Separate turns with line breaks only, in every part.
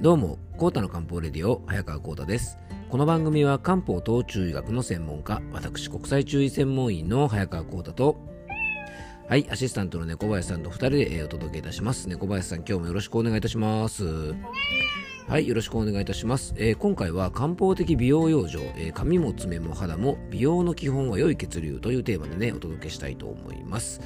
どうも、コータの漢方レディオ、早川コータです。この番組は漢方等中医学の専門家、私国際中医専門医の早川コータと、はい、アシスタントの猫林さんと2人でお届けいたします。猫林さん、今日もよろしくお願いいたします。はい、よろしくお願いいたします。えー、今回は漢方的美容養生、えー、髪も爪も肌も美容の基本は良い血流というテーマでね、お届けしたいと思います。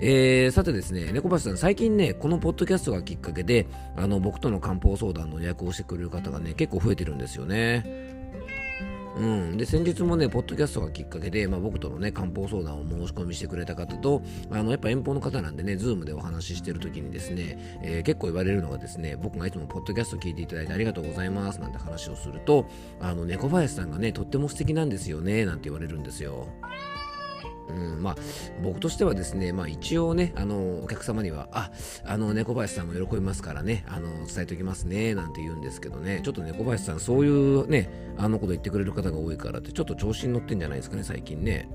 えー、さてですね、猫橋さん、最近ね、このポッドキャストがきっかけで、あの、僕との漢方相談の予約をしてくれる方がね、結構増えてるんですよね。うん、で先日もね、ポッドキャストがきっかけで、まあ、僕とのね、漢方相談を申し込みしてくれた方と、あのやっぱ遠方の方なんでね、ズームでお話ししてる時にですね、えー、結構言われるのがですね、僕がいつもポッドキャスト聞いていただいてありがとうございますなんて話をすると、あの猫林さんがね、とっても素敵なんですよね、なんて言われるんですよ。うんまあ、僕としてはですね、まあ、一応ね、あのお客様には、ああの猫林さんも喜びますからね、あの伝えておきますねなんて言うんですけどね、ちょっと猫林さん、そういうね、あのこと言ってくれる方が多いからって、ちょっと調子に乗ってんじゃないですかね、最近ね。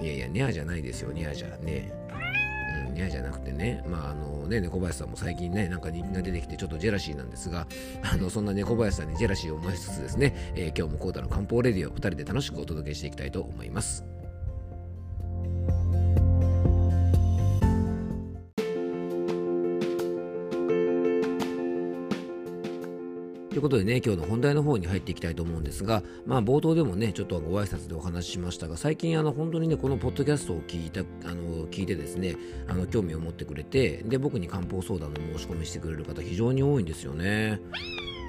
いやいや、ニャーじゃないですよ、ニャーじゃね。うん、ニャーじゃなくてね、まああのね、猫林さんも最近ね、なんか人気が出てきてちょっとジェラシーなんですが、あのそんな猫林さんにジェラシーを思いつつですね、えー、今日もコータの漢方レディオ2人で楽しくお届けしていきたいと思います。ことでね、今日の本題の方に入っていきたいと思うんですが、まあ冒頭でもね、ちょっとご挨拶でお話ししましたが、最近あの本当にね、このポッドキャストを聞いた、あの、聞いてですね、あの、興味を持ってくれて、で、僕に漢方相談の申し込みしてくれる方非常に多いんですよね。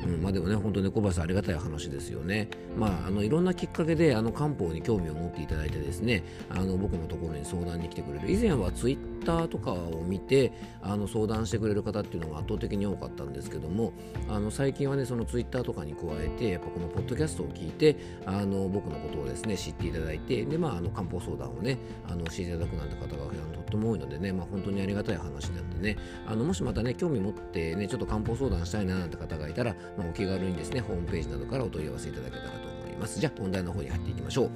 うん、まあでもね、本当ね、小林さんありがたい話ですよね。まあ、あのいろんなきっかけであの漢方に興味を持っていただいてですね、あの僕のところに相談に来てくれる。以前はツイッターとかを見てあの相談してくれる方っていうのが圧倒的に多かったんですけども、あの最近はね、そのツイッターとかに加えて、やっぱこのポッドキャストを聞いて、あの僕のことをですね、知っていただいて、で、まあ、あの漢方相談をね、あのしていただくなんて方がとっても多いのでね、まあ、本当にありがたい話なんでね、あのもしまたね、興味持ってね、ちょっと漢方相談したいななんて方がいたら、まあ、お気軽にですね、ホームページなどからお問い合わせいただけたらと思います。じゃあ、本題の方に入っていきましょう。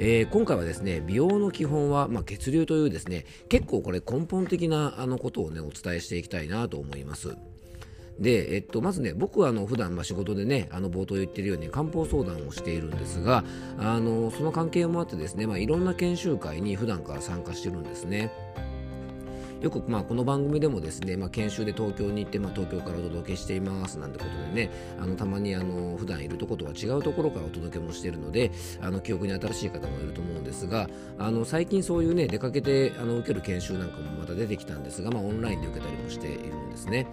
えー、今回はですね美容の基本は、まあ、血流というですね結構これ根本的なあのことをねお伝えしていきたいなと思います。で、えっと、まずね、僕はあの普段まあ仕事でね、あの冒頭言ってるように漢方相談をしているんですが、あのその関係もあってですね、まあ、いろんな研修会に普段から参加してるんですね。よく、まあ、この番組でもですね、まあ、研修で東京に行って、まあ、東京からお届けしていますなんてことでねあのたまにあの普段いるとことは違うところからお届けもしているのであの記憶に新しい方もいると思うんですがあの最近そういうね出かけてあの受ける研修なんかもまた出てきたんですが、まあ、オンラインで受けたりもしているんですね。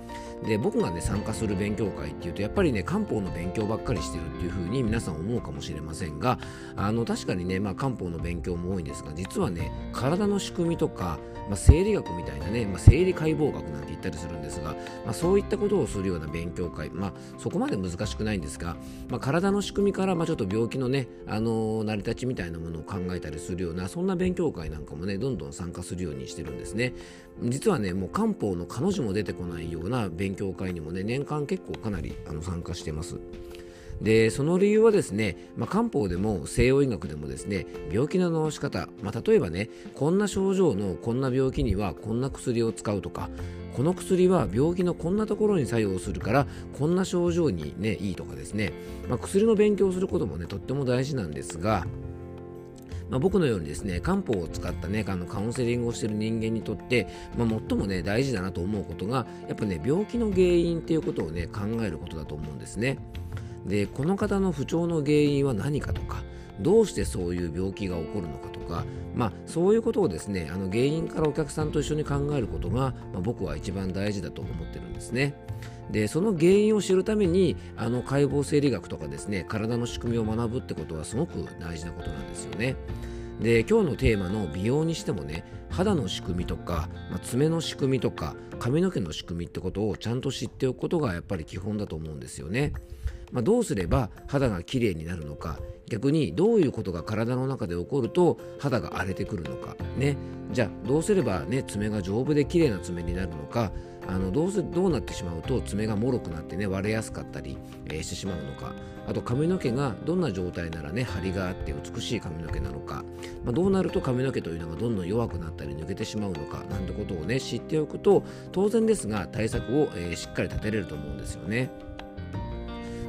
で僕がね参加する勉強会っていうとやっぱりね漢方の勉強ばっかりしてるっていうふうに皆さん思うかもしれませんがあの確かにね、まあ、漢方の勉強も多いんですが実はね体の仕組みとかまあ、生理学みたいなね、まあ、生理解剖学なんて言ったりするんですが、まあ、そういったことをするような勉強会、まあ、そこまで難しくないんですが、まあ、体の仕組みから、まあ、ちょっと病気のね、あのー、成り立ちみたいなものを考えたりするようなそんな勉強会なんかもねどんどん参加するようにしてるんですね。実はねもう漢方の彼女も出てこないような勉強会にもね年間結構かなりあの参加してます。でその理由はですね、まあ、漢方でも西洋医学でもですね病気の治し方、まあ、例えばねこんな症状のこんな病気にはこんな薬を使うとかこの薬は病気のこんなところに作用するからこんな症状にねいいとかですね、まあ、薬の勉強をすることもねとっても大事なんですがまあ、僕のようにですね漢方を使ったねあのカウンセリングをしている人間にとって、まあ、最もね大事だなと思うことがやっぱね病気の原因っていうことをね考えることだと思うんですね。でこの方の不調の原因は何かとかどうしてそういう病気が起こるのかとか、まあ、そういうことをですねあの原因からお客さんと一緒に考えることが、まあ、僕は一番大事だと思ってるんですね。でその原因を知るためにあの解剖生理学とかですね体の仕組みを学ぶってことはすごく大事なことなんですよね。で今日のテーマの美容にしてもね肌の仕組みとか、まあ、爪の仕組みとか髪の毛の仕組みってことをちゃんと知っておくことがやっぱり基本だと思うんですよね。まあ、どうすれば肌がきれいになるのか逆にどういうことが体の中で起こると肌が荒れてくるのかね。じゃあどうすればね爪が丈夫で綺麗な爪になるのかあのどうせどうなってしまうと爪がもろくなってね割れやすかったり、えー、してしまうのか。あと髪の毛がどんな状態ならね張りがあって美しい髪の毛なのか、まあ、どうなると髪の毛というのがどんどん弱くなったり抜けてしまうのかなんてことをね知っておくと当然ですが対策を、えー、しっかり立てれると思うんですよね。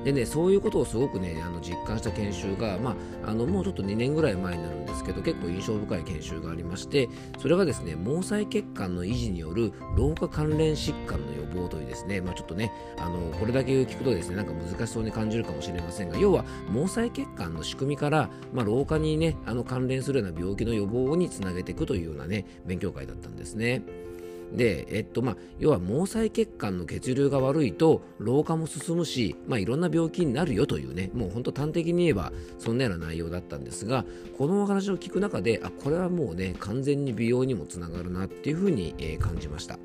でねそういうことをすごくねあの実感した研修が、まあ、あのもうちょっと2年ぐらい前になるんですけど結構印象深い研修がありましてそれがですね毛細血管の維持による老化関連疾患の予防というですね、まあ、ちょっとねあのこれだけ聞くとですねなんか難しそうに感じるかもしれませんが要は毛細血管の仕組みから、まあ、老化にねあの関連するような病気の予防につなげていくというようなね勉強会だったんですね。で、えっとまあ、要は毛細血管の血流が悪いと老化も進むし、まあ、いろんな病気になるよというねもう本当端的に言えばそんなような内容だったんですがこのお話を聞く中であこれはもうね完全に美容にもつながるなっていうふうに、えー、感じました。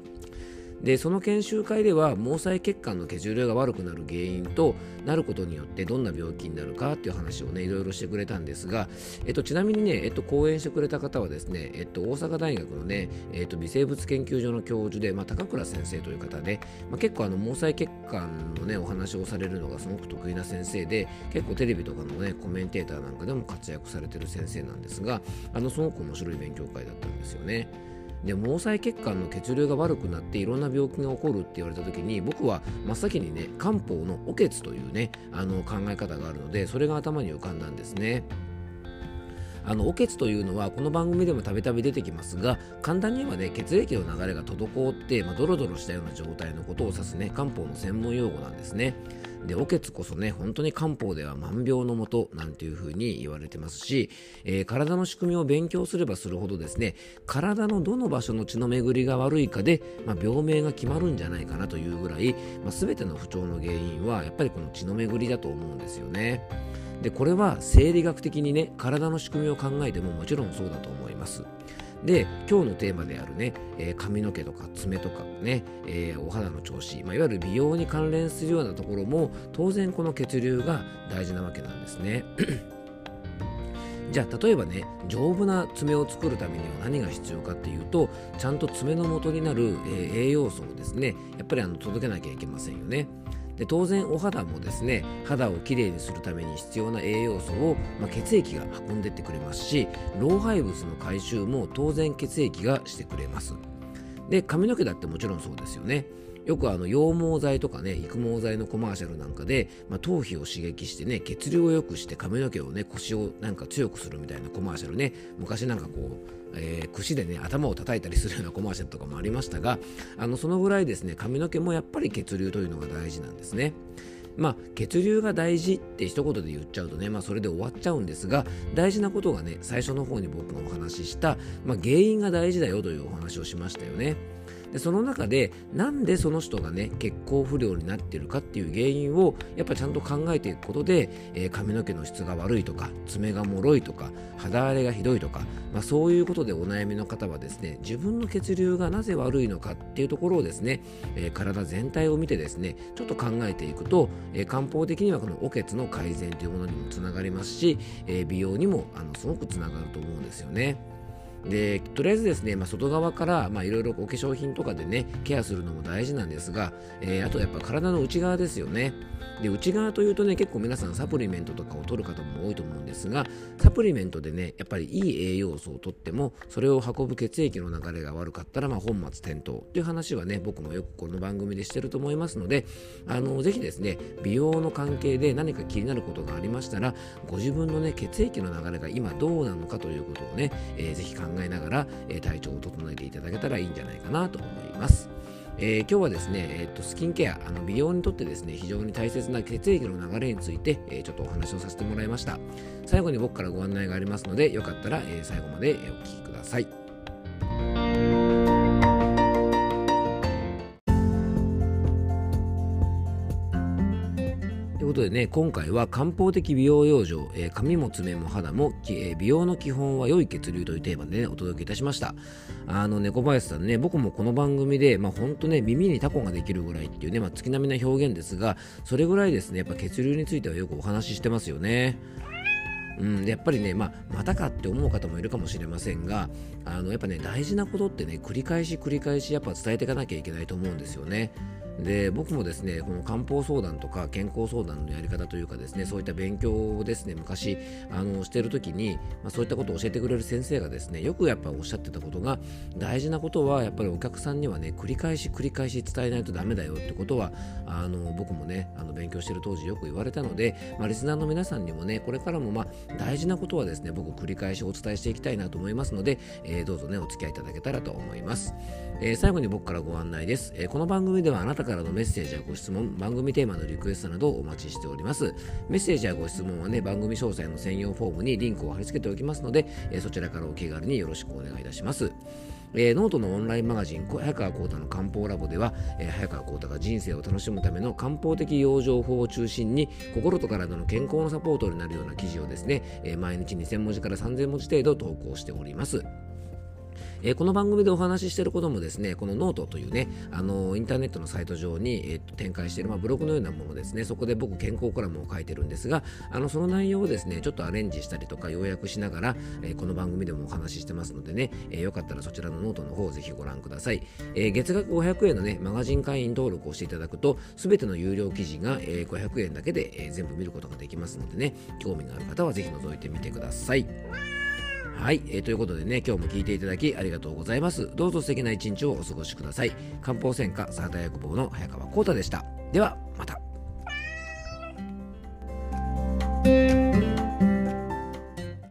でその研修会では毛細血管の血流が悪くなる原因となることによってどんな病気になるかっていう話をねいろいろしてくれたんですが、えっと、ちなみにね、えっと、講演してくれた方はですね、えっと、大阪大学のね、えっと、微生物研究所の教授で、まあ、高倉先生という方で、まあ、結構あの毛細血管のねお話をされるのがすごく得意な先生で結構テレビとかのねコメンテーターなんかでも活躍されてる先生なんですがあのすごく面白い勉強会だったんですよね。で毛細血管の血流が悪くなっていろんな病気が起こるって言われた時に僕は真っ先にね漢方のおけつというねあの考え方があるのでそれが頭に浮かんだんですね。あのおけつというのはこの番組でもたびたび出てきますが簡単に言えばね血液の流れが滞って、まあ、ドロドロしたような状態のことを指すね漢方の専門用語なんですね。で、おけつこそね、本当に漢方では万病のもとなんていうふうに言われてますし、えー、体の仕組みを勉強すればするほどですね、体のどの場所の血の巡りが悪いかで、まあ、病名が決まるんじゃないかなというぐらい、まあ、全ての不調の原因はやっぱりこの血の巡りだと思うんですよね。で、これは生理学的にね、体の仕組みを考えてももちろんそうだと思います。で今日のテーマであるね、えー、髪の毛とか爪とかね、えー、お肌の調子、まあ、いわゆる美容に関連するようなところも当然この血流が大事なわけなんですね。じゃあ例えばね丈夫な爪を作るためには何が必要かっていうとちゃんと爪の元になる、えー、栄養素をですねやっぱりあの届けなきゃいけませんよね。で当然お肌もですね肌をきれいにするために必要な栄養素を、まあ、血液が運んでってくれますし老廃物の回収も当然血液がしてくれます。で髪の毛だってもちろんそうですよね。よくあの羊毛剤とかね育毛剤のコマーシャルなんかで、まあ、頭皮を刺激してね血流を良くして髪の毛をね腰をなんか強くするみたいなコマーシャルね昔なんかこう、えー、串でね頭を叩いたりするようなコマーシャルとかもありましたがあのそのぐらいですね髪の毛もやっぱり血流というのが大事なんですね。まあ、血流が大事って一言で言っちゃうとね、まあ、それで終わっちゃうんですが大事なことがね最初の方に僕がお話しした、まあ、原因が大事だよというお話をしましたよね。でその中でなんでその人がね血行不良になっているかっていう原因をやっぱちゃんと考えていくことで、えー、髪の毛の質が悪いとか爪がもろいとか肌荒れがひどいとか、まあ、そういうことでお悩みの方はですね自分の血流がなぜ悪いのかっていうところをですね、えー、体全体を見てですねちょっと考えていくと、えー、漢方的にはこのおけつの改善というものにもつながりますし、え美容にもあのすごくつながると思うんですよね。でとりあえずですね、まあ、外側からいろいろお化粧品とかでねケアするのも大事なんですが、えー、あとやっぱ体の内側ですよね。で内側というとね結構皆さんサプリメントとかを取る方も多いと思うんですがサプリメントでねやっぱりいい栄養素を取ってもそれを運ぶ血液の流れが悪かったら、まあ、本末転倒という話はね僕もよくこの番組でしてると思いますのであのぜひですね美容の関係で何か気になることがありましたらご自分のね血液の流れが今どうなのかということをね、えー、ぜひ考えながら、えー、体調を整えていただけたらいいんじゃないかなと思います。えー、今日はですね、えー、っとスキンケアあの美容にとってですね非常に大切な血液の流れについて、えー、ちょっとお話をさせてもらいました最後に僕からご案内がありますのでよかったら、え最後までお聴きくださいことでね、今回は漢方的美容養生、えー、髪も爪も肌も、えー、美容の基本は良い血流というテーマでね、お届けいたしました。あの、猫林さんね、僕もこの番組で、まあ本当ね、耳にタコができるぐらいっていうね、まあ月並みな表現ですが、それぐらいですね、やっぱ血流についてはよくお話ししてますよね。うん、やっぱりね、まあ、またかって思う方もいるかもしれませんがあのやっぱね大事なことってね繰り返し繰り返しやっぱ伝えていかなきゃいけないと思うんですよね。で僕もですねこの漢方相談とか健康相談のやり方というかですねそういった勉強をですね昔あのしてる時に、まあ、そういったことを教えてくれる先生がですねよくやっぱおっしゃってたことが大事なことはやっぱりお客さんにはね繰り返し繰り返し伝えないとダメだよってことはあの僕もねあの勉強してる当時よく言われたので、まあ、リスナーの皆さんにもねこれからもまあ大事なことはですね僕繰り返しお伝えしていきたいなと思いますので、えー、どうぞねお付き合いいただけたらと思います、えー、最後に僕からご案内です、えー、この番組ではあなたからのメッセージやご質問番組テーマのリクエストなどお待ちしておりますメッセージやご質問はね番組詳細の専用フォームにリンクを貼り付けておきますので、えそちらからお気軽によろしくお願いいたしますえー、ノートのオンラインマガジン早川幸太の漢方ラボでは、えー、早川幸太が人生を楽しむための漢方的養生法を中心に心と体の健康のサポートになるような記事をですね、えー、毎日2000文字から3000文字程度投稿しております。えー、この番組でお話ししていることもですね、このノートというね、あのインターネットのサイト上に、えー、展開している、まあ、ブログのようなものですね、そこで僕健康コラムを書いてるんですが、あのその内容をですね、ちょっとアレンジしたりとか要約しながら、えー、この番組でもお話ししてますのでね、えー、よかったらそちらのノートの方をぜひご覧ください。えー、月額500円のね、マガジン会員登録をしていただくと、すべての有料記事が、えー、500円だけで、えー、全部見ることができますのでね、興味のある方はぜひ覗いてみてください。はい、えー、ということでね、今日も聞いていただきありがとうございます。どうぞ素敵な一日をお過ごしください。漢方専科サーター薬房の早川浩太でした。では、また。